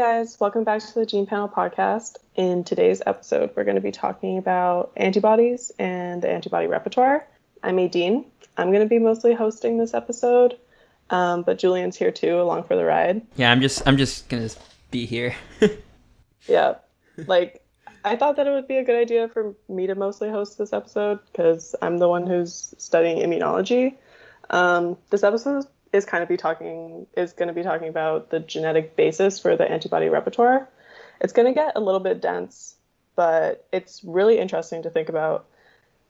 guys, welcome back to the Gene Panel podcast. In today's episode, we're going to be talking about antibodies and the antibody repertoire. I'm Adine. I'm going to be mostly hosting this episode, um, but Julian's here too, along for the ride. Yeah, I'm just I'm just gonna be here. yeah, like I thought that it would be a good idea for me to mostly host this episode because I'm the one who's studying immunology. Um, this episode is kind of be talking is going to be talking about the genetic basis for the antibody repertoire. It's going to get a little bit dense, but it's really interesting to think about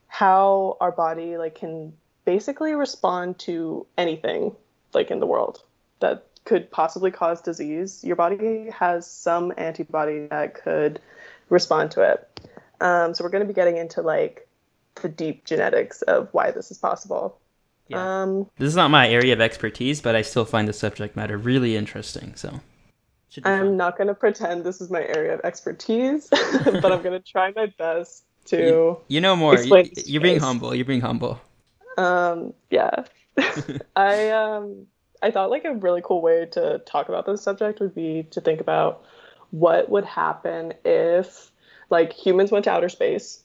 how our body like can basically respond to anything like in the world that could possibly cause disease. Your body has some antibody that could respond to it. Um, so we're going to be getting into like the deep genetics of why this is possible. Yeah. Um, this is not my area of expertise, but I still find the subject matter really interesting. So I'm fun. not going to pretend this is my area of expertise, but I'm going to try my best to. You, you know more. You, are being humble. You're being humble. Um. Yeah. I um. I thought like a really cool way to talk about this subject would be to think about what would happen if like humans went to outer space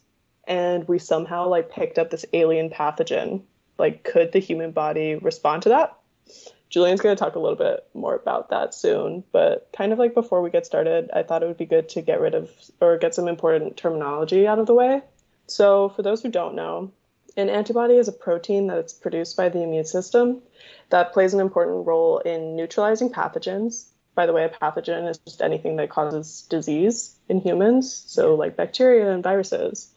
and we somehow like picked up this alien pathogen like could the human body respond to that? Julian's going to talk a little bit more about that soon but kind of like before we get started i thought it would be good to get rid of or get some important terminology out of the way. So for those who don't know an antibody is a protein that's produced by the immune system that plays an important role in neutralizing pathogens. By the way a pathogen is just anything that causes disease in humans so like bacteria and viruses.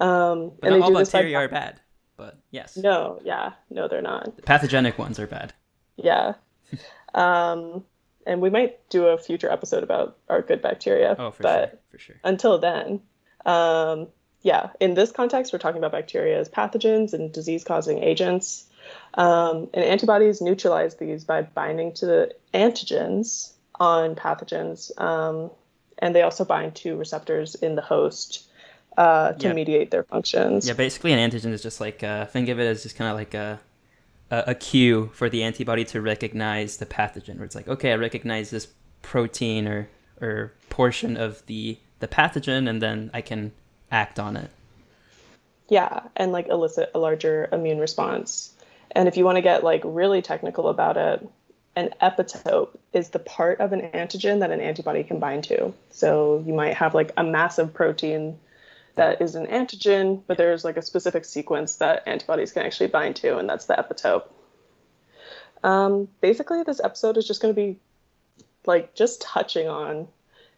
Um, but and all bacteria are bad but yes. No, yeah, no, they're not. The pathogenic ones are bad. Yeah. um, and we might do a future episode about our good bacteria. Oh, for but sure, for sure. Until then, um, yeah, in this context, we're talking about bacteria as pathogens and disease-causing agents. Um, and antibodies neutralize these by binding to the antigens on pathogens, um, and they also bind to receptors in the host uh, to yeah. mediate their functions. Yeah, basically, an antigen is just like uh, think of it as just kind of like a, a, a cue for the antibody to recognize the pathogen. Where it's like, okay, I recognize this protein or or portion of the the pathogen, and then I can act on it. Yeah, and like elicit a larger immune response. And if you want to get like really technical about it, an epitope is the part of an antigen that an antibody can bind to. So you might have like a massive protein that is an antigen, but there's like a specific sequence that antibodies can actually bind to, and that's the epitope. Um, basically, this episode is just going to be like just touching on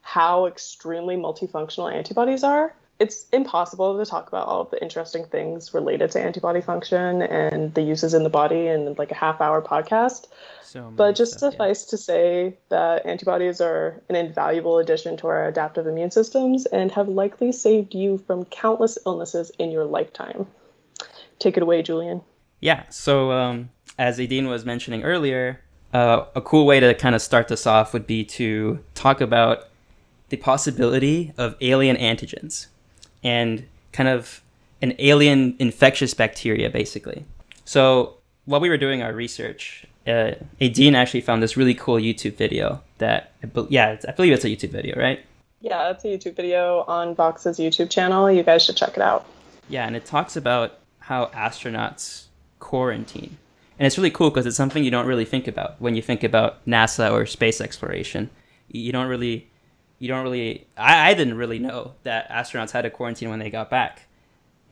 how extremely multifunctional antibodies are it's impossible to talk about all of the interesting things related to antibody function and the uses in the body in like a half hour podcast. So but just stuff, suffice yeah. to say that antibodies are an invaluable addition to our adaptive immune systems and have likely saved you from countless illnesses in your lifetime. Take it away, Julian. Yeah. So, um, as Adine was mentioning earlier, uh, a cool way to kind of start this off would be to talk about the possibility of alien antigens and kind of an alien infectious bacteria, basically. So while we were doing our research, uh, Adine actually found this really cool YouTube video that, yeah, I believe it's a YouTube video, right? Yeah, it's a YouTube video on Vox's YouTube channel. You guys should check it out. Yeah, and it talks about how astronauts quarantine. And it's really cool because it's something you don't really think about when you think about NASA or space exploration. You don't really you don't really I, I didn't really know that astronauts had to quarantine when they got back.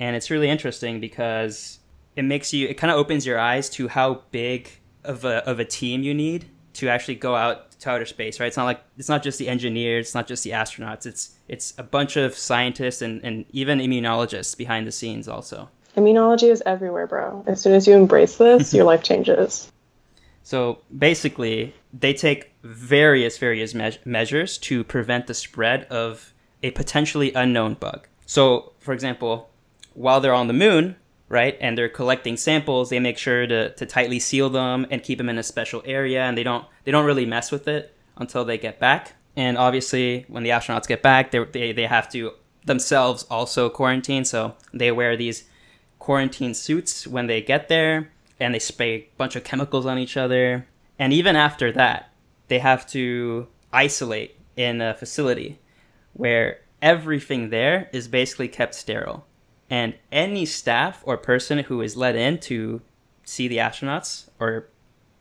And it's really interesting because it makes you it kind of opens your eyes to how big of a, of a team you need to actually go out to outer space right? It's not like it's not just the engineers it's not just the astronauts it's it's a bunch of scientists and, and even immunologists behind the scenes also. Immunology is everywhere bro. As soon as you embrace this your life changes so basically they take various various me- measures to prevent the spread of a potentially unknown bug. So, for example, while they're on the moon, right, and they're collecting samples, they make sure to, to tightly seal them and keep them in a special area, and they don't they don't really mess with it until they get back. And obviously, when the astronauts get back, they they, they have to themselves also quarantine, so they wear these quarantine suits when they get there, and they spray a bunch of chemicals on each other and even after that, they have to isolate in a facility where everything there is basically kept sterile. And any staff or person who is let in to see the astronauts or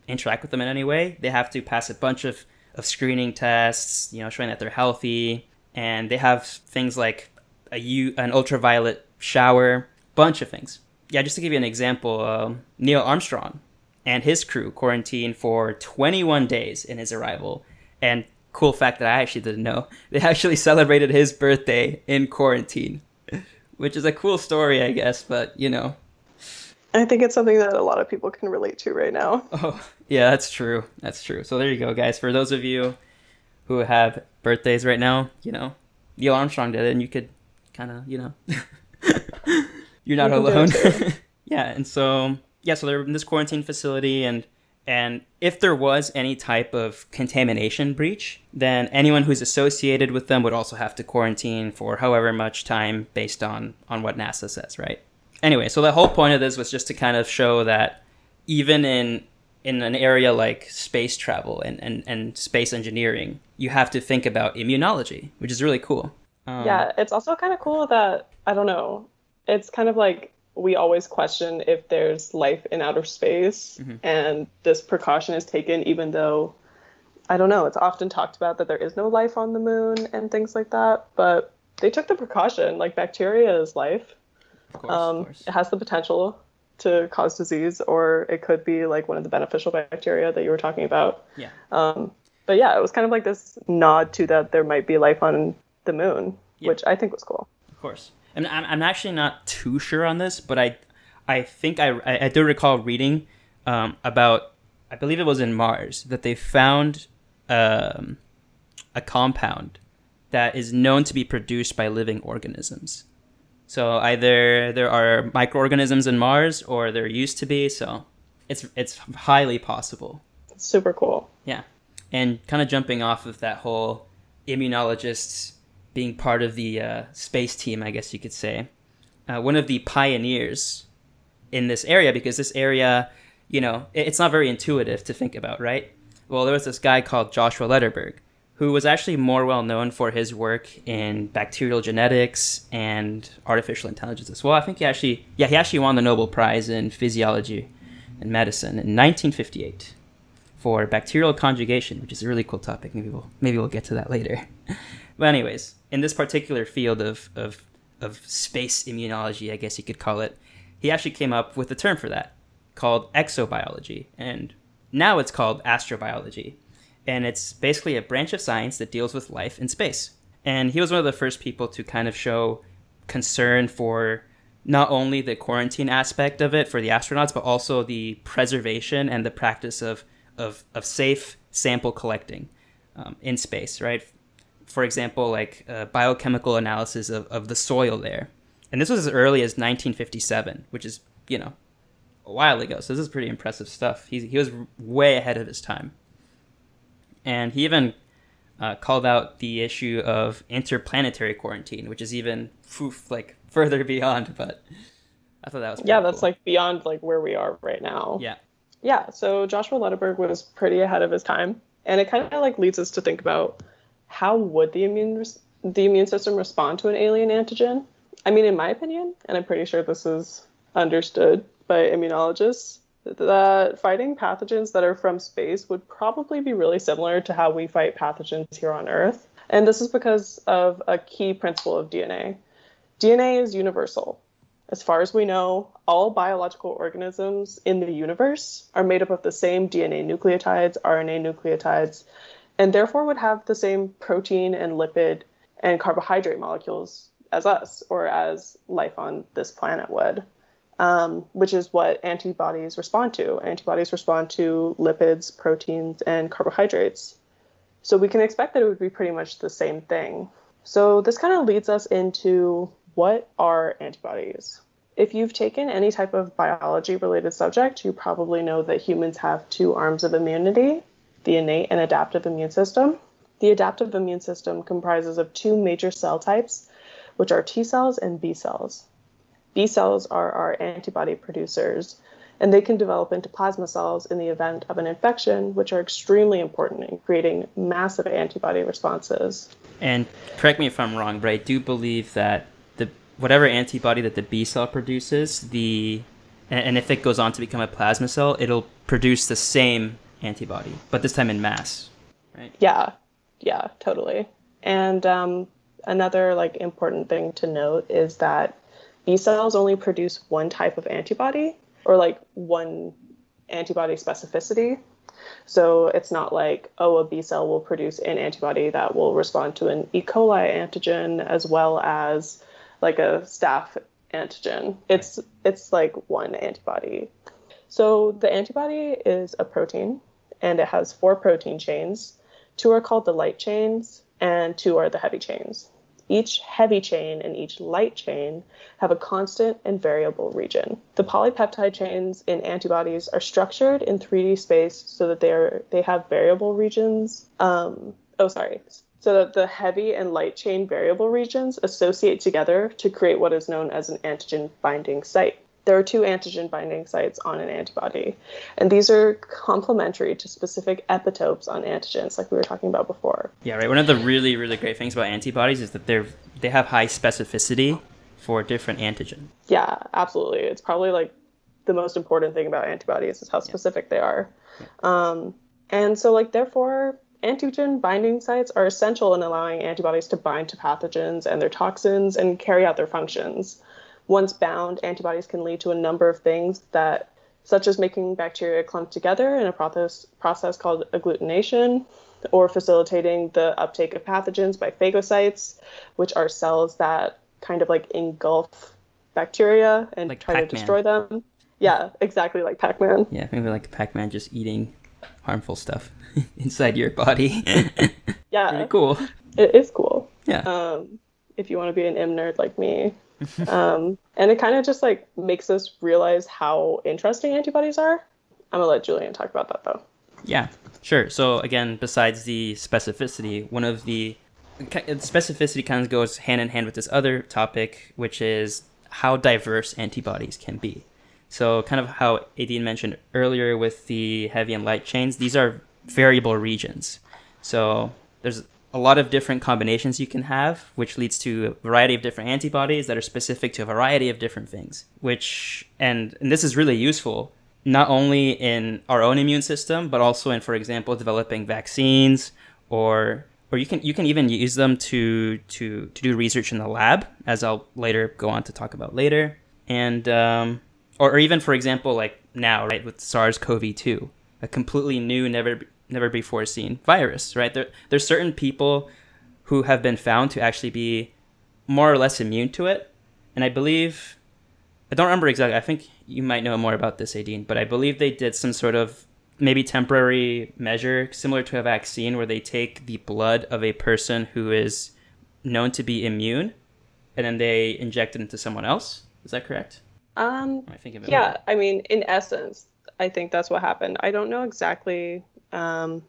interact with them in any way, they have to pass a bunch of, of screening tests, you know, showing that they're healthy. And they have things like a U, an ultraviolet shower, bunch of things. Yeah, just to give you an example, uh, Neil Armstrong and his crew quarantined for 21 days in his arrival. And cool fact that I actually didn't know, they actually celebrated his birthday in quarantine, which is a cool story, I guess, but you know. I think it's something that a lot of people can relate to right now. Oh, yeah, that's true. That's true. So there you go, guys. For those of you who have birthdays right now, you know, Neil Armstrong did it, and you could kind of, you know, you're not alone. yeah, and so yeah, so they're in this quarantine facility, and and if there was any type of contamination breach, then anyone who's associated with them would also have to quarantine for however much time based on on what NASA says, right? Anyway, so the whole point of this was just to kind of show that even in in an area like space travel and, and, and space engineering, you have to think about immunology, which is really cool. Um, yeah, it's also kind of cool that I don't know. It's kind of like we always question if there's life in outer space, mm-hmm. and this precaution is taken even though I don't know. It's often talked about that there is no life on the moon and things like that, but they took the precaution. Like bacteria is life. Of course, um. It has the potential to cause disease, or it could be like one of the beneficial bacteria that you were talking about. Yeah. Um, but yeah, it was kind of like this nod to that there might be life on the moon, yeah. which I think was cool. Of course. And I'm, I'm actually not too sure on this, but I I think I, I, I do recall reading um, about, I believe it was in Mars, that they found um, a compound that is known to be produced by living organisms. So either there are microorganisms in Mars or there used to be, so it's it's highly possible. Super cool. Yeah. And kind of jumping off of that whole immunologists being part of the uh, space team, I guess you could say, uh, one of the pioneers in this area, because this area, you know, it's not very intuitive to think about, right? Well, there was this guy called Joshua Lederberg, who was actually more well known for his work in bacterial genetics and artificial intelligence as well. I think he actually, yeah, he actually won the Nobel Prize in physiology and medicine in 1958 for bacterial conjugation, which is a really cool topic. Maybe we'll maybe we'll get to that later. but anyways, in this particular field of, of, of space immunology, I guess you could call it, he actually came up with a term for that called exobiology. And now it's called astrobiology. And it's basically a branch of science that deals with life in space. And he was one of the first people to kind of show concern for not only the quarantine aspect of it for the astronauts, but also the preservation and the practice of, of, of safe sample collecting um, in space, right? For example, like uh, biochemical analysis of, of the soil there. And this was as early as 1957, which is, you know, a while ago. So this is pretty impressive stuff. He, he was way ahead of his time. And he even uh, called out the issue of interplanetary quarantine, which is even poof, like further beyond. But I thought that was yeah, that's cool. like beyond like where we are right now. Yeah, yeah. So Joshua Lederberg was pretty ahead of his time, and it kind of like leads us to think about how would the immune the immune system respond to an alien antigen? I mean, in my opinion, and I'm pretty sure this is understood by immunologists, that fighting pathogens that are from space would probably be really similar to how we fight pathogens here on Earth. And this is because of a key principle of DNA. DNA is universal. As far as we know, all biological organisms in the universe are made up of the same DNA nucleotides, RNA nucleotides, and therefore would have the same protein and lipid and carbohydrate molecules as us or as life on this planet would, um, which is what antibodies respond to. Antibodies respond to lipids, proteins, and carbohydrates. So we can expect that it would be pretty much the same thing. So this kind of leads us into what are antibodies? If you've taken any type of biology related subject, you probably know that humans have two arms of immunity the innate and adaptive immune system. The adaptive immune system comprises of two major cell types, which are T cells and B cells. B cells are our antibody producers, and they can develop into plasma cells in the event of an infection, which are extremely important in creating massive antibody responses. And correct me if I'm wrong, but I do believe that the whatever antibody that the B cell produces, the and if it goes on to become a plasma cell, it'll produce the same antibody, but this time in mass, right? Yeah, yeah, totally. And um, another like important thing to note is that B cells only produce one type of antibody, or like one antibody specificity. So it's not like, oh, a B cell will produce an antibody that will respond to an E. coli antigen as well as like a staph antigen. It's it's like one antibody. So the antibody is a protein and it has four protein chains. Two are called the light chains and two are the heavy chains. Each heavy chain and each light chain have a constant and variable region. The polypeptide chains in antibodies are structured in 3D space so that they are they have variable regions. Um, oh, sorry. So that the heavy and light chain variable regions associate together to create what is known as an antigen binding site there are two antigen binding sites on an antibody, and these are complementary to specific epitopes on antigens, like we were talking about before. Yeah, right. One of the really, really great things about antibodies is that they're they have high specificity for different antigen. Yeah, absolutely. It's probably like the most important thing about antibodies is how specific yeah. they are. Yeah. Um, and so, like, therefore, antigen binding sites are essential in allowing antibodies to bind to pathogens and their toxins and carry out their functions. Once bound, antibodies can lead to a number of things that such as making bacteria clump together in a process process called agglutination or facilitating the uptake of pathogens by phagocytes, which are cells that kind of like engulf bacteria and like try Pac-Man. to destroy them. Yeah, exactly like Pac-Man. Yeah, maybe like Pac-Man just eating harmful stuff inside your body. yeah. Pretty cool. It is cool. Yeah. Um, if you want to be an M nerd like me, um, and it kind of just like makes us realize how interesting antibodies are. I'm gonna let Julian talk about that though. Yeah, sure. So again, besides the specificity, one of the specificity kind of goes hand in hand with this other topic, which is how diverse antibodies can be. So, kind of how Aideen mentioned earlier with the heavy and light chains, these are variable regions. So, there's a lot of different combinations you can have, which leads to a variety of different antibodies that are specific to a variety of different things. Which and, and this is really useful not only in our own immune system, but also in, for example, developing vaccines or or you can you can even use them to to to do research in the lab, as I'll later go on to talk about later, and um, or, or even for example, like now, right, with SARS-CoV-2, a completely new, never never before seen virus, right? There, there's certain people who have been found to actually be more or less immune to it. And I believe, I don't remember exactly, I think you might know more about this, Aideen, but I believe they did some sort of maybe temporary measure similar to a vaccine where they take the blood of a person who is known to be immune and then they inject it into someone else. Is that correct? Um, I think yeah, right? I mean, in essence, I think that's what happened. I don't know exactly um,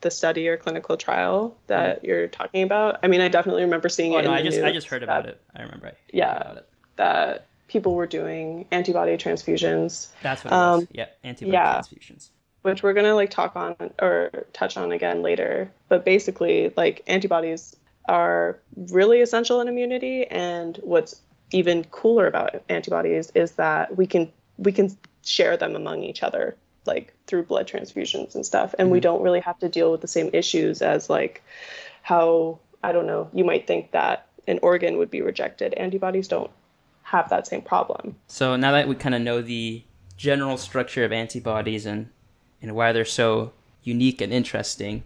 the study or clinical trial that mm. you're talking about. I mean, I definitely remember seeing oh, it. No, I just I just heard about it. I remember. I yeah, that people were doing antibody transfusions. That's what um, Yeah, antibody yeah, transfusions. Which we're gonna like talk on or touch on again later. But basically, like antibodies are really essential in immunity, and what's even cooler about antibodies is that we can we can share them among each other like through blood transfusions and stuff and mm-hmm. we don't really have to deal with the same issues as like how i don't know you might think that an organ would be rejected antibodies don't have that same problem so now that we kind of know the general structure of antibodies and and why they're so unique and interesting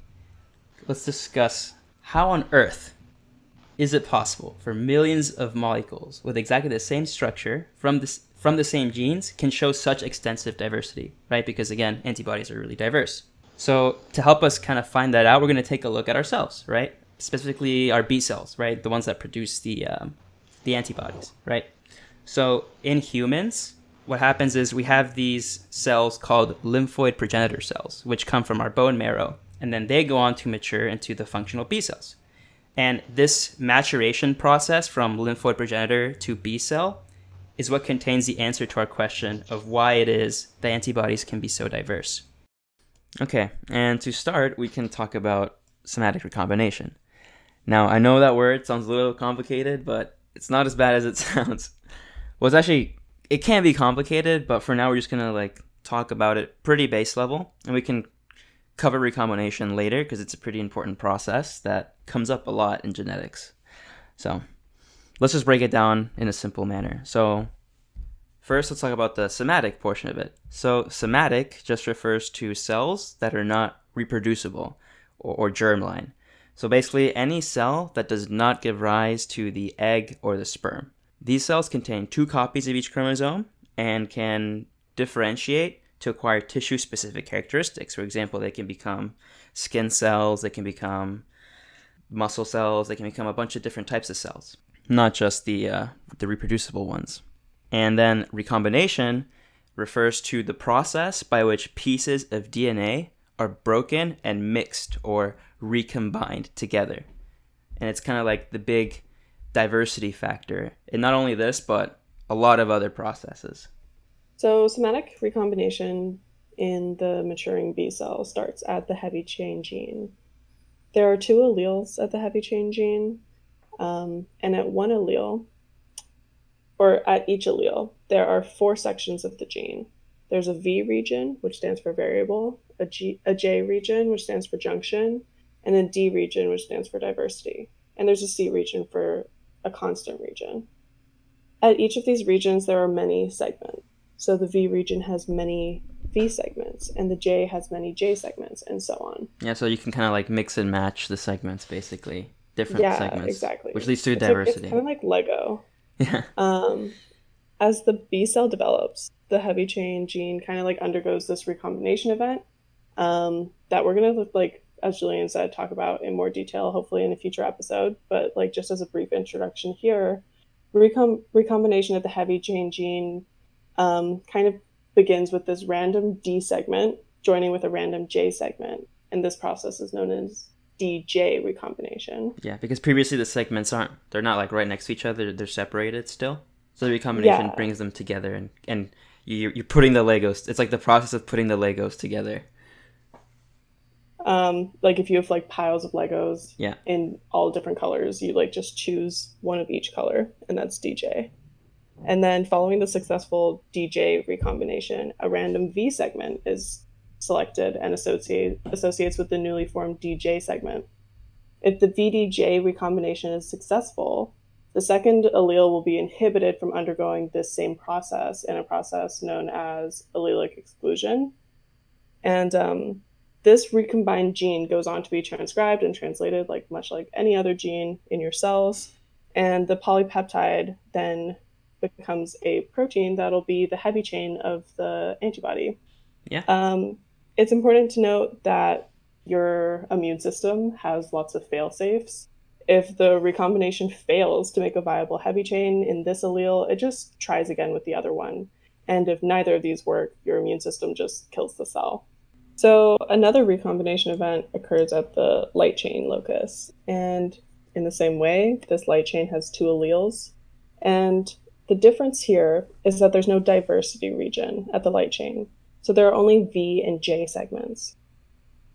let's discuss how on earth is it possible for millions of molecules with exactly the same structure from this from the same genes can show such extensive diversity, right? Because again, antibodies are really diverse. So to help us kind of find that out, we're going to take a look at ourselves, right? Specifically, our B cells, right? The ones that produce the um, the antibodies, right? So in humans, what happens is we have these cells called lymphoid progenitor cells, which come from our bone marrow, and then they go on to mature into the functional B cells. And this maturation process from lymphoid progenitor to B cell is what contains the answer to our question of why it is the antibodies can be so diverse. Okay, and to start, we can talk about somatic recombination. Now, I know that word sounds a little complicated, but it's not as bad as it sounds. Well, it's actually it can be complicated, but for now we're just gonna like talk about it pretty base level, and we can cover recombination later because it's a pretty important process that comes up a lot in genetics. So let's just break it down in a simple manner. So first, let's talk about the somatic portion of it. So somatic just refers to cells that are not reproducible or, or germline. So basically, any cell that does not give rise to the egg or the sperm. These cells contain two copies of each chromosome and can differentiate to acquire tissue specific characteristics. For example, they can become skin cells, they can become muscle cells, they can become a bunch of different types of cells, not just the, uh, the reproducible ones. And then recombination refers to the process by which pieces of DNA are broken and mixed or recombined together. And it's kind of like the big diversity factor in not only this, but a lot of other processes. So, somatic recombination in the maturing B cell starts at the heavy chain gene. There are two alleles at the heavy chain gene, um, and at one allele, or at each allele, there are four sections of the gene. There's a V region, which stands for variable, a, G, a J region, which stands for junction, and a D region, which stands for diversity. And there's a C region for a constant region. At each of these regions, there are many segments. So the V region has many V segments, and the J has many J segments, and so on. Yeah, so you can kind of like mix and match the segments, basically, different yeah, segments. exactly. Which leads to it's diversity. Like, it's kind of like Lego. yeah. Um, as the B cell develops, the heavy chain gene kind of like undergoes this recombination event um, that we're gonna look like as Julian said, talk about in more detail, hopefully in a future episode. But like just as a brief introduction here, recom- recombination of the heavy chain gene um, kind of begins with this random D segment joining with a random J segment, and this process is known as DJ recombination. Yeah, because previously the segments aren't they're not like right next to each other; they're separated still. So the recombination Yeah. brings them together, and and you you're putting the Legos. It's like the process of putting the Legos together. Um, like if you have like piles of Legos Yeah. in all different colors, you like just choose one of each color, and that's DJ. And then following the successful DJ recombination, a random V segment is selected and associate, associates with the newly formed DJ segment. If the VDJ recombination is successful, the second allele will be inhibited from undergoing this same process in a process known as allelic exclusion. And um, this recombined gene goes on to be transcribed and translated, like much like any other gene in your cells. And the polypeptide then becomes a protein that'll be the heavy chain of the antibody. Yeah. Um, it's important to note that your immune system has lots of fail safes. If the recombination fails to make a viable heavy chain in this allele, it just tries again with the other one. And if neither of these work, your immune system just kills the cell. So another recombination event occurs at the light chain locus. And in the same way, this light chain has two alleles. And the difference here is that there's no diversity region at the light chain. So there are only V and J segments.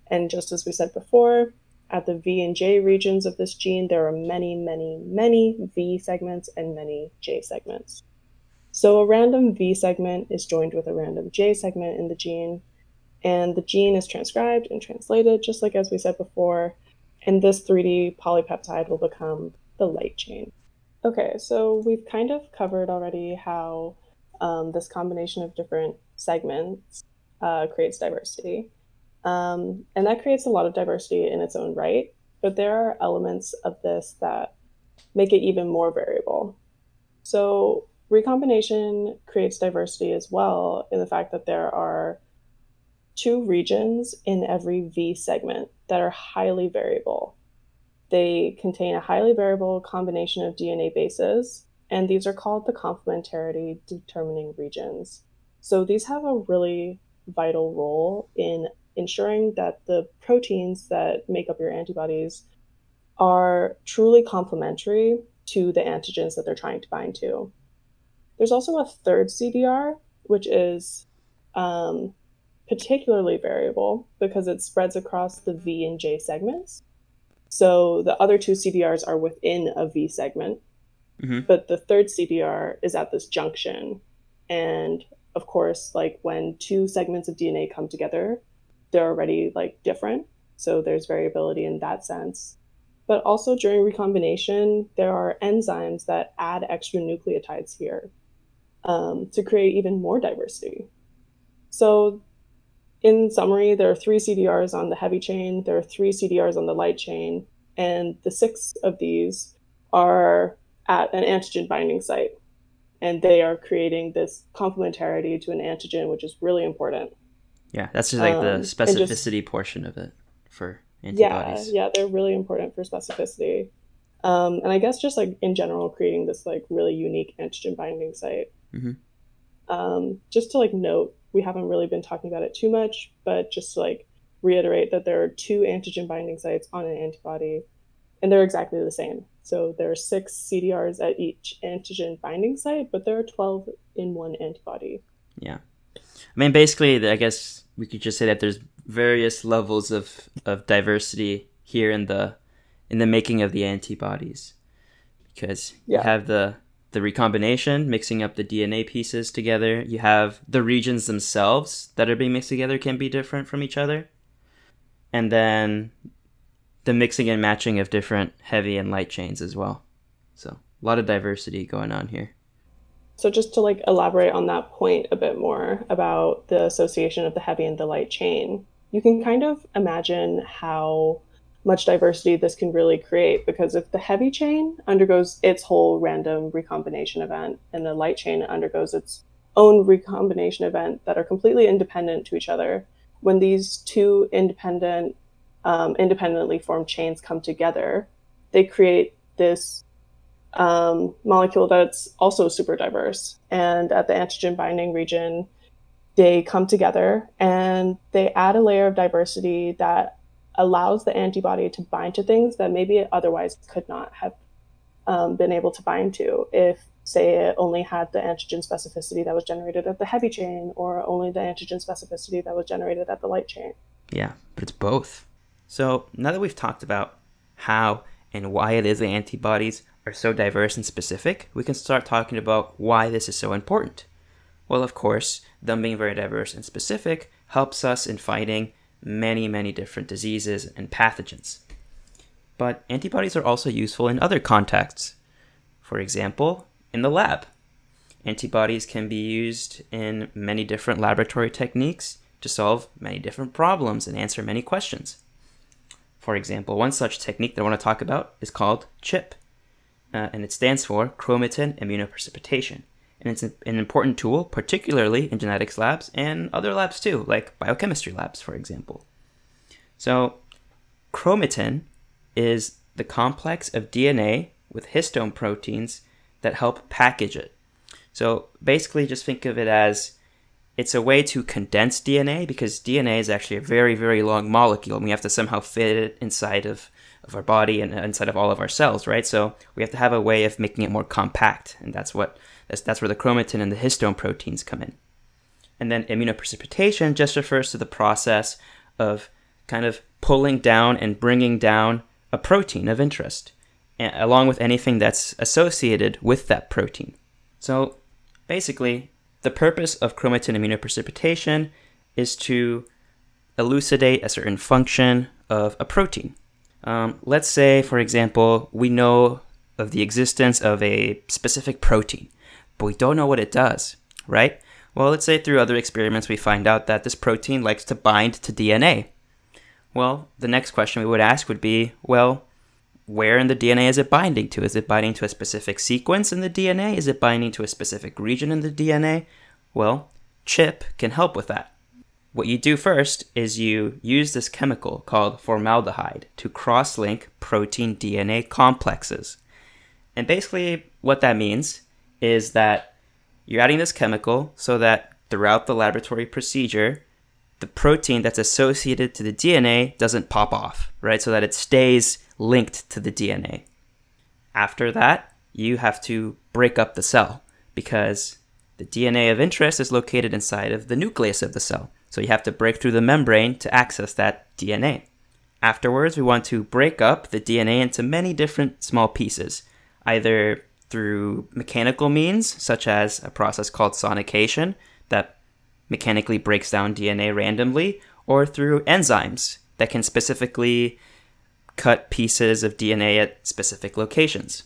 And just as we said before, at the V and J regions of this gene, there are many, many, many V segments and many J segments. So a random V segment is joined with a random J segment in the gene, and the gene is transcribed and translated, just like as we said before, and this 3D polypeptide will become the light chain. Okay, so we've kind of covered already how um, this combination of different segments uh, creates diversity. Um, and that creates a lot of diversity in its own right, but there are elements of this that make it even more variable. So, recombination creates diversity as well in the fact that there are two regions in every V segment that are highly variable. They contain a highly variable combination of DNA bases, and these are called the complementarity determining regions. So these have a really vital role in ensuring that the proteins that make up your antibodies are truly complementary to the antigens that they're trying to bind to. There's also a third CDR, which is um, particularly variable because it spreads across the V and J segments. So the other two CDRs are within a V segment, mm-hmm. but the third CDR is at this junction. And of course, like when two segments of DNA come together, they're already like different. So there's variability in that sense. But also during recombination, there are enzymes that add extra nucleotides here um, to create even more diversity. So, in summary, there are three CDRs on the heavy chain, there are three CDRs on the light chain, and the six of these are at an antigen binding site. And they are creating this complementarity to an antigen, which is really important. Yeah, that's just like um, the specificity just, portion of it for antibodies. Yeah, yeah, they're really important for specificity. Um, and I guess just like in general, creating this like really unique antigen binding site. Mm-hmm. Um, just to like note, we haven't really been talking about it too much, but just to like reiterate that there are two antigen binding sites on an antibody, and they're exactly the same. So there are six CDRs at each antigen binding site, but there are 12 in one antibody. Yeah. I mean, basically, I guess we could just say that there's various levels of, of diversity here in the in the making of the antibodies because yeah. you have the the recombination mixing up the DNA pieces together you have the regions themselves that are being mixed together can be different from each other and then the mixing and matching of different heavy and light chains as well. So a lot of diversity going on here. So just to like elaborate on that point a bit more about the association of the heavy and the light chain, you can kind of imagine how much diversity this can really create because if the heavy chain undergoes its whole random recombination event and the light chain undergoes its own recombination event that are completely independent to each other, when these two independent, um, independently formed chains come together, they create this um, molecule that's also super diverse. And at the antigen binding region, they come together and they add a layer of diversity that allows the antibody to bind to things that maybe it otherwise could not have um, been able to bind to if, say, it only had the antigen specificity that was generated at the heavy chain or only the antigen specificity that was generated at the light chain. Yeah, but it's both. So now that we've talked about how and why it is that antibodies are so diverse and specific, we can start talking about why this is so important. Well, of course, them being very diverse and specific helps us in fighting many, many different diseases and pathogens. But antibodies are also useful in other contexts. For example, in the lab. Antibodies can be used in many different laboratory techniques to solve many different problems and answer many questions. For example, one such technique that I want to talk about is called CHIP uh, and it stands for chromatin immunoprecipitation. And it's an important tool, particularly in genetics labs and other labs too, like biochemistry labs, for example. So, chromatin is the complex of DNA with histone proteins that help package it. So, basically, just think of it as it's a way to condense DNA because DNA is actually a very, very long molecule, and we have to somehow fit it inside of of our body and uh, inside of all of our cells, right? So we have to have a way of making it more compact, and that's what that's, that's where the chromatin and the histone proteins come in. And then immunoprecipitation just refers to the process of kind of pulling down and bringing down a protein of interest, along with anything that's associated with that protein. So basically, the purpose of chromatin immunoprecipitation is to elucidate a certain function of a protein. Um, let's say, for example, we know of the existence of a specific protein, but we don't know what it does, right? Well, let's say through other experiments we find out that this protein likes to bind to DNA. Well, the next question we would ask would be well, where in the DNA is it binding to? Is it binding to a specific sequence in the DNA? Is it binding to a specific region in the DNA? Well, CHIP can help with that. What you do first is you use this chemical called formaldehyde to cross link protein DNA complexes. And basically, what that means is that you're adding this chemical so that throughout the laboratory procedure, the protein that's associated to the DNA doesn't pop off, right? So that it stays linked to the DNA. After that, you have to break up the cell because the DNA of interest is located inside of the nucleus of the cell. So you have to break through the membrane to access that DNA. Afterwards, we want to break up the DNA into many different small pieces, either through mechanical means, such as a process called sonication that mechanically breaks down DNA randomly, or through enzymes that can specifically cut pieces of DNA at specific locations.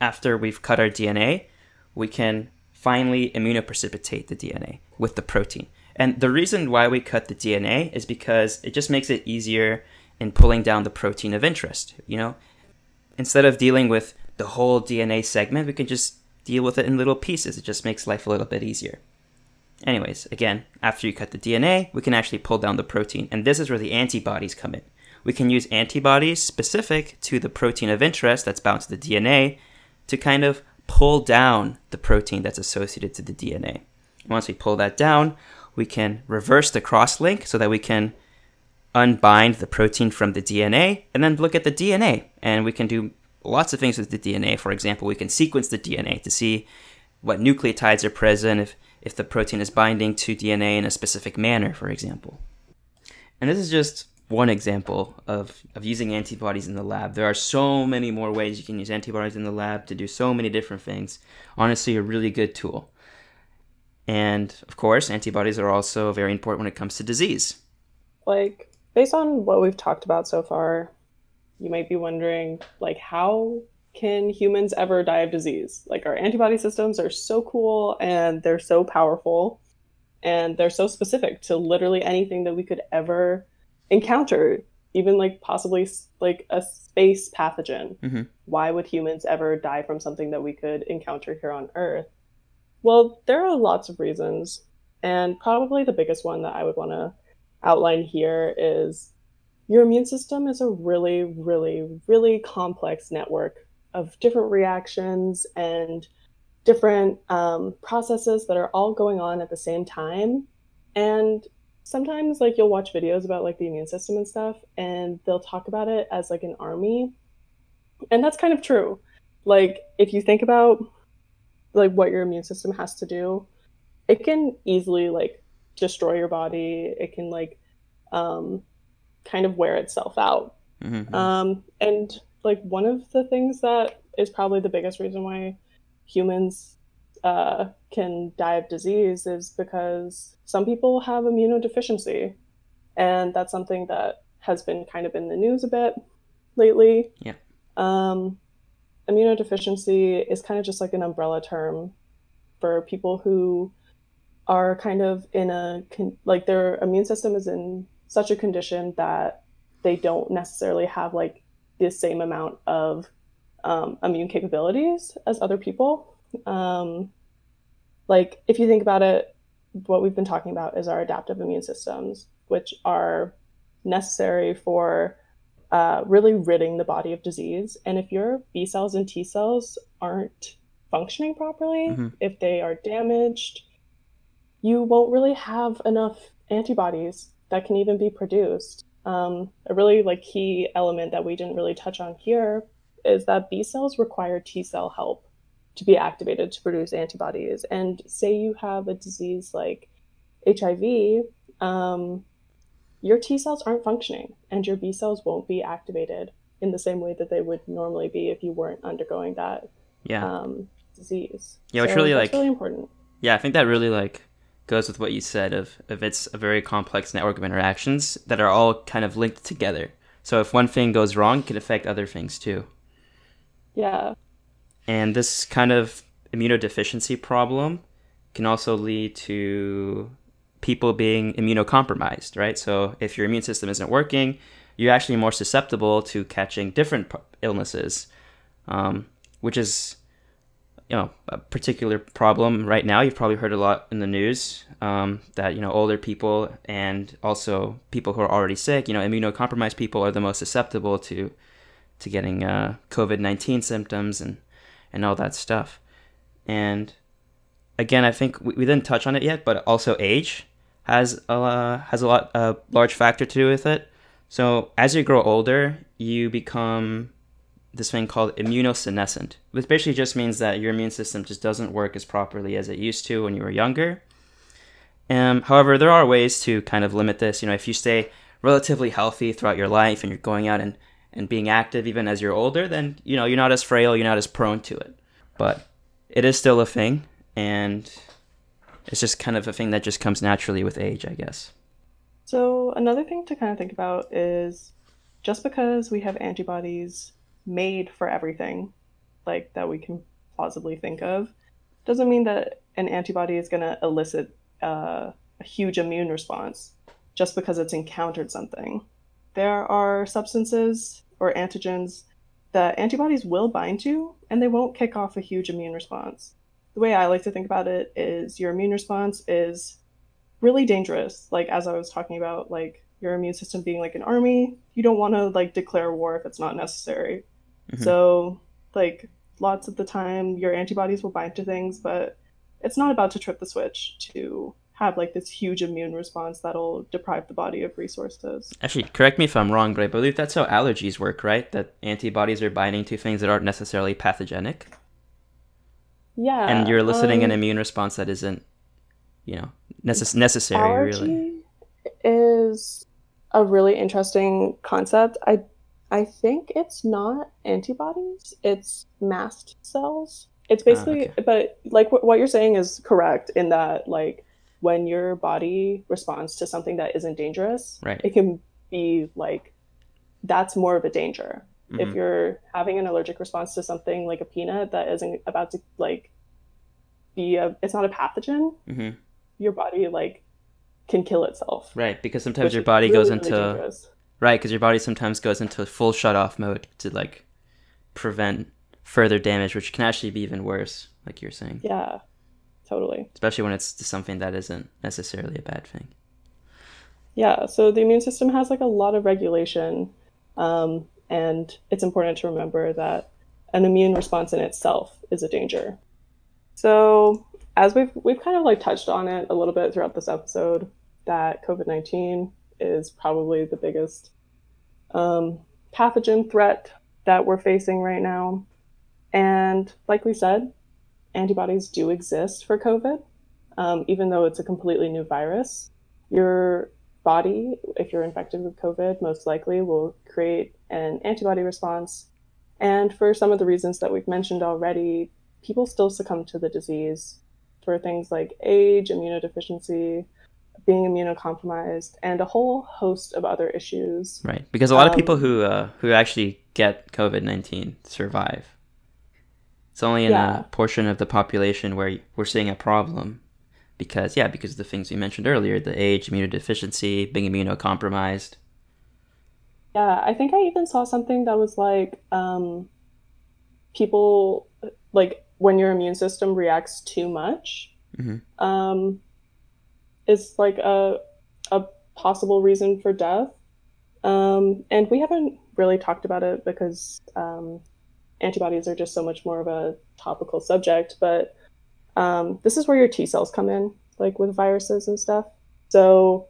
After we've cut our DNA, we can finally immunoprecipitate the DNA with the protein. And the reason why we cut the DNA is because it just makes it easier in pulling down the protein of interest. You know, instead of dealing with the whole DNA segment, we can just deal with it in little pieces. It just makes life a little bit easier. Anyways, again, after you cut the DNA, we can actually pull down the protein, and this is where the antibodies come in. We can use antibodies specific to the protein of interest that's bound to the DNA to kind of pull down the protein that's associated to the DNA. Once we pull that down, we can reverse the cross link so that we can unbind the protein from the DNA and then look at the DNA. And we can do lots of things with the DNA. For example, we can sequence the DNA to see what nucleotides are present, if, if the protein is binding to DNA in a specific manner, for example. And this is just one example of, of using antibodies in the lab. There are so many more ways you can use antibodies in the lab to do so many different things. Honestly, a really good tool. And of course, antibodies are also very important when it comes to disease. Like, based on what we've talked about so far, you might be wondering, like, how can humans ever die of disease? Like, our antibody systems are so cool and they're so powerful and they're so specific to literally anything that we could ever encounter, even like possibly like a space pathogen. Mm-hmm. Why would humans ever die from something that we could encounter here on Earth? Well, there are lots of reasons. And probably the biggest one that I would want to outline here is your immune system is a really, really, really complex network of different reactions and different um, processes that are all going on at the same time. And sometimes, like, you'll watch videos about like the immune system and stuff, and they'll talk about it as like an army. And that's kind of true. Like, if you think about like what your immune system has to do, it can easily like destroy your body. It can like um, kind of wear itself out. Mm-hmm. Um, and like one of the things that is probably the biggest reason why humans uh, can die of disease is because some people have immunodeficiency, and that's something that has been kind of in the news a bit lately. Yeah. Um, immunodeficiency is kind of just like an umbrella term for people who are kind of in a like their immune system is in such a condition that they don't necessarily have like the same amount of um, immune capabilities as other people. Um, like if you think about it, what we've been talking about is our adaptive immune systems, which are necessary for uh, really ridding the body of disease. And if your B cells and T cells aren't functioning properly, mm-hmm. if they are damaged, you won't really have enough antibodies that can even be produced. Um, a really like key element that we didn't really touch on here is that B cells require T cell help to be activated to produce antibodies. And say you have a disease like HIV, um, your T cells aren't functioning and your B cells won't be activated in the same way that they would normally be if you weren't undergoing that yeah. um, disease. Yeah, which so really like really important. Yeah, I think that really like goes with what you said of if it's a very complex network of interactions that are all kind of linked together. So if one thing goes wrong, it can affect other things too. Yeah. And this kind of immunodeficiency problem can also lead to people being immunocompromised, right? So if your immune system isn't working, you're actually more susceptible to catching different illnesses, um, which is you know a particular problem right now. You've probably heard a lot in the news um, that you know older people and also people who are already sick, you know, immunocompromised people are the most susceptible to to getting uh, COVID nineteen symptoms and and all that stuff. And again, I think we, we didn't touch on it yet, but also age has a uh, has a lot a large factor to do with it. So as you grow older, you become this thing called immunosenescent, which basically just means that your immune system just doesn't work as properly as it used to when you were younger. Um, however, there are ways to kind of limit this. You know, if you stay relatively healthy throughout your life and you're going out and, and being active even as you're older, then, you know, you're not as frail, you're not as prone to it. But it is still a thing, and it's just kind of a thing that just comes naturally with age, I guess. So, another thing to kind of think about is just because we have antibodies made for everything, like that we can plausibly think of, doesn't mean that an antibody is going to elicit uh, a huge immune response just because it's encountered something. There are substances or antigens that antibodies will bind to, and they won't kick off a huge immune response. The way I like to think about it is your immune response is really dangerous. Like, as I was talking about, like your immune system being like an army, you don't want to like declare war if it's not necessary. Mm-hmm. So, like, lots of the time, your antibodies will bind to things, but it's not about to trip the switch to have like this huge immune response that'll deprive the body of resources. Actually, correct me if I'm wrong, but I believe that's how allergies work, right? That antibodies are binding to things that aren't necessarily pathogenic. Yeah. And you're eliciting um, an immune response that isn't, you know, necess- necessary, allergy really. is a really interesting concept. I I think it's not antibodies, it's mast cells. It's ah, basically, okay. but like what you're saying is correct in that, like, when your body responds to something that isn't dangerous, right. it can be like that's more of a danger. Mm-hmm. If you're having an allergic response to something like a peanut that isn't about to like be a, it's not a pathogen. Mm-hmm. Your body like can kill itself. Right, because sometimes your body really, goes into really right because your body sometimes goes into full shut off mode to like prevent further damage, which can actually be even worse, like you're saying. Yeah, totally. Especially when it's something that isn't necessarily a bad thing. Yeah, so the immune system has like a lot of regulation, um, and it's important to remember that an immune response in itself is a danger. So, as we've we've kind of like touched on it a little bit throughout this episode, that COVID nineteen is probably the biggest um, pathogen threat that we're facing right now. And like we said, antibodies do exist for COVID, um, even though it's a completely new virus. Your body, if you're infected with COVID, most likely will create an antibody response. And for some of the reasons that we've mentioned already, people still succumb to the disease for things like age, immunodeficiency, being immunocompromised, and a whole host of other issues. Right, because a lot um, of people who uh, who actually get COVID nineteen survive. It's only in yeah. a portion of the population where we're seeing a problem, because yeah, because of the things we mentioned earlier, the age, immunodeficiency, being immunocompromised. Yeah, I think I even saw something that was like um, people like when your immune system reacts too much. Mm-hmm. Um, is like a a possible reason for death. Um, and we haven't really talked about it because um, antibodies are just so much more of a topical subject. But um, this is where your T cells come in, like with viruses and stuff. So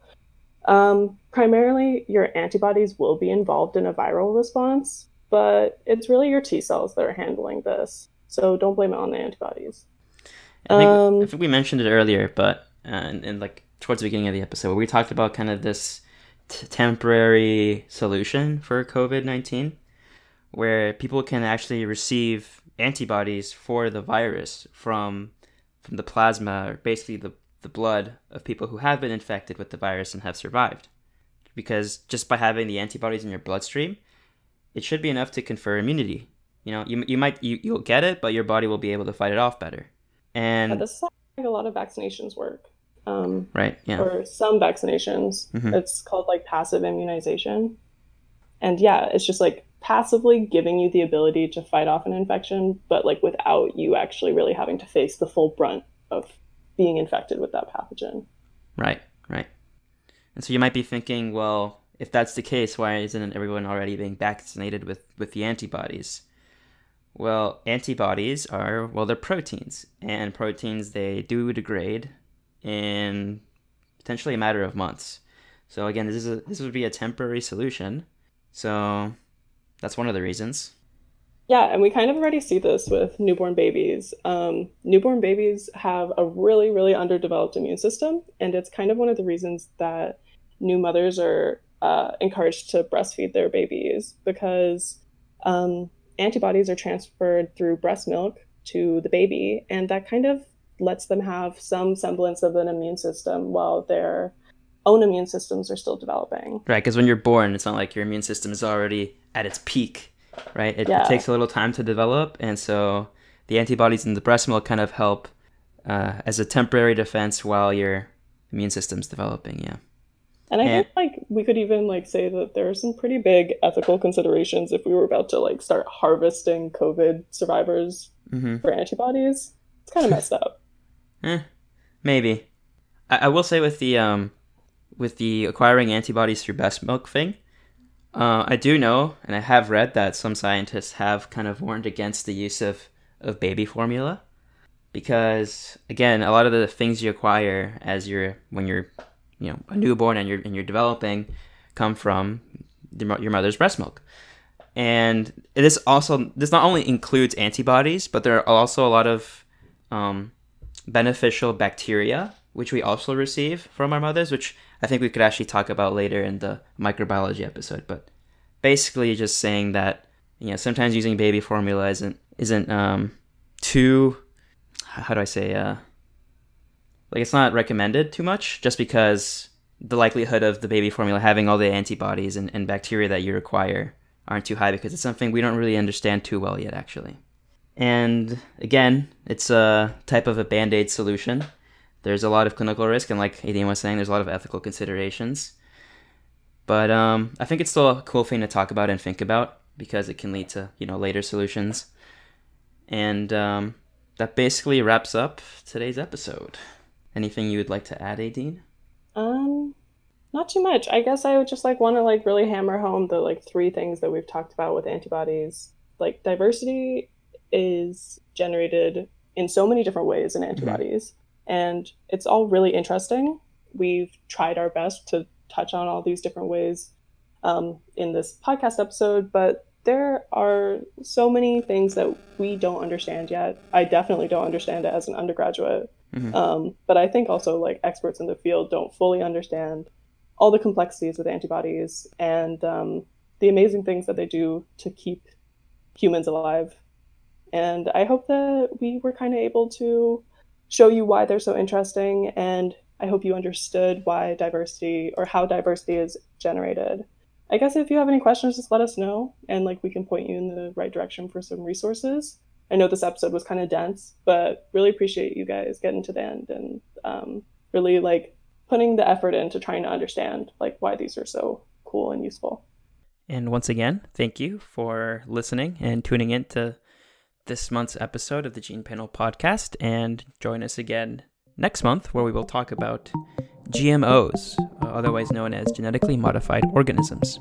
um, primarily, your antibodies will be involved in a viral response, but it's really your T cells that are handling this. So don't blame it on the antibodies. I think, um, I think we mentioned it earlier, but uh, and, and like towards the beginning of the episode where we talked about kind of this t- temporary solution for COVID 19, where people can actually receive antibodies for the virus from from the plasma or basically the, the blood of people who have been infected with the virus and have survived. Because just by having the antibodies in your bloodstream, it should be enough to confer immunity. You know, you, you might you, you'll get it, but your body will be able to fight it off better. And yeah, this is like a lot of vaccinations work. Um, right. Yeah. Or some vaccinations. Mm-hmm. It's called like passive immunization. And yeah, it's just like passively giving you the ability to fight off an infection, but like without you actually really having to face the full brunt of being infected with that pathogen. Right. Right. And so you might be thinking, well, if that's the case, why isn't everyone already being vaccinated with, with the antibodies? Well, antibodies are, well, they're proteins. And proteins, they do degrade in potentially a matter of months. So again, this is a, this would be a temporary solution. So that's one of the reasons. Yeah, and we kind of already see this with newborn babies. Um, newborn babies have a really, really underdeveloped immune system, and it's kind of one of the reasons that new mothers are uh, encouraged to breastfeed their babies because um, antibodies are transferred through breast milk to the baby, and that kind of lets them have some semblance of an immune system while their own immune systems are still developing. Right, because when you're born, it's not like your immune system is already at its peak, right? It, Yeah. it takes a little time to develop, and so the antibodies in the breast milk kind of help uh, as a temporary defense while your immune system's developing. Yeah. And I And- think like we could even like say that there are some pretty big ethical considerations if we were about to like start harvesting COVID survivors Mm-hmm. for antibodies. It's kind of messed up. Eh, maybe. I, I will say with the um, with the acquiring antibodies through breast milk thing, uh, I do know, and I have read that some scientists have kind of warned against the use of of baby formula, because again, a lot of the things you acquire as you're when you're, you know, a newborn and you're and you're developing, come from the, your mother's breast milk. And this also this not only includes antibodies, but there are also a lot of um, beneficial bacteria, which we also receive from our mothers, which I think we could actually talk about later in the microbiology episode. But basically, just saying that you know sometimes using baby formula isn't isn't um, too how do I say uh, like it's not recommended too much, just because the likelihood of the baby formula having all the antibodies and, and bacteria that you require aren't too high because it's something we don't really understand too well yet actually. And again, it's a type of a band aid solution. There's a lot of clinical risk, and like Aideen was saying, there's a lot of ethical considerations. But um, I think it's still a cool thing to talk about and think about because it can lead to you know later solutions. And um, that basically wraps up today's episode. Anything you would like to add, Aideen? Um, not too much. I guess I would just like want to like really hammer home the like three things that we've talked about with antibodies. Like diversity is generated in so many different ways in antibodies, and it's all really interesting. We've tried our best to touch on all these different ways um, in this podcast episode, but there are so many things that we don't understand yet. I definitely don't understand it as an undergraduate. Mhm. Um, but I think also like experts in the field don't fully understand all the complexities with antibodies and um, the amazing things that they do to keep humans alive. And I hope that we were kind of able to show you why they're so interesting. And I hope you understood why diversity or how diversity is generated. I guess if you have any questions, just let us know and like we can point you in the right direction for some resources. I know this episode was kind of dense, but really appreciate you guys getting to the end and um, really like putting the effort into trying to understand like why these are so cool and useful. And once again, thank you for listening and tuning in to this month's episode of the Gene Panel podcast. And join us again next month where we will talk about GMOs, otherwise known as genetically modified organisms.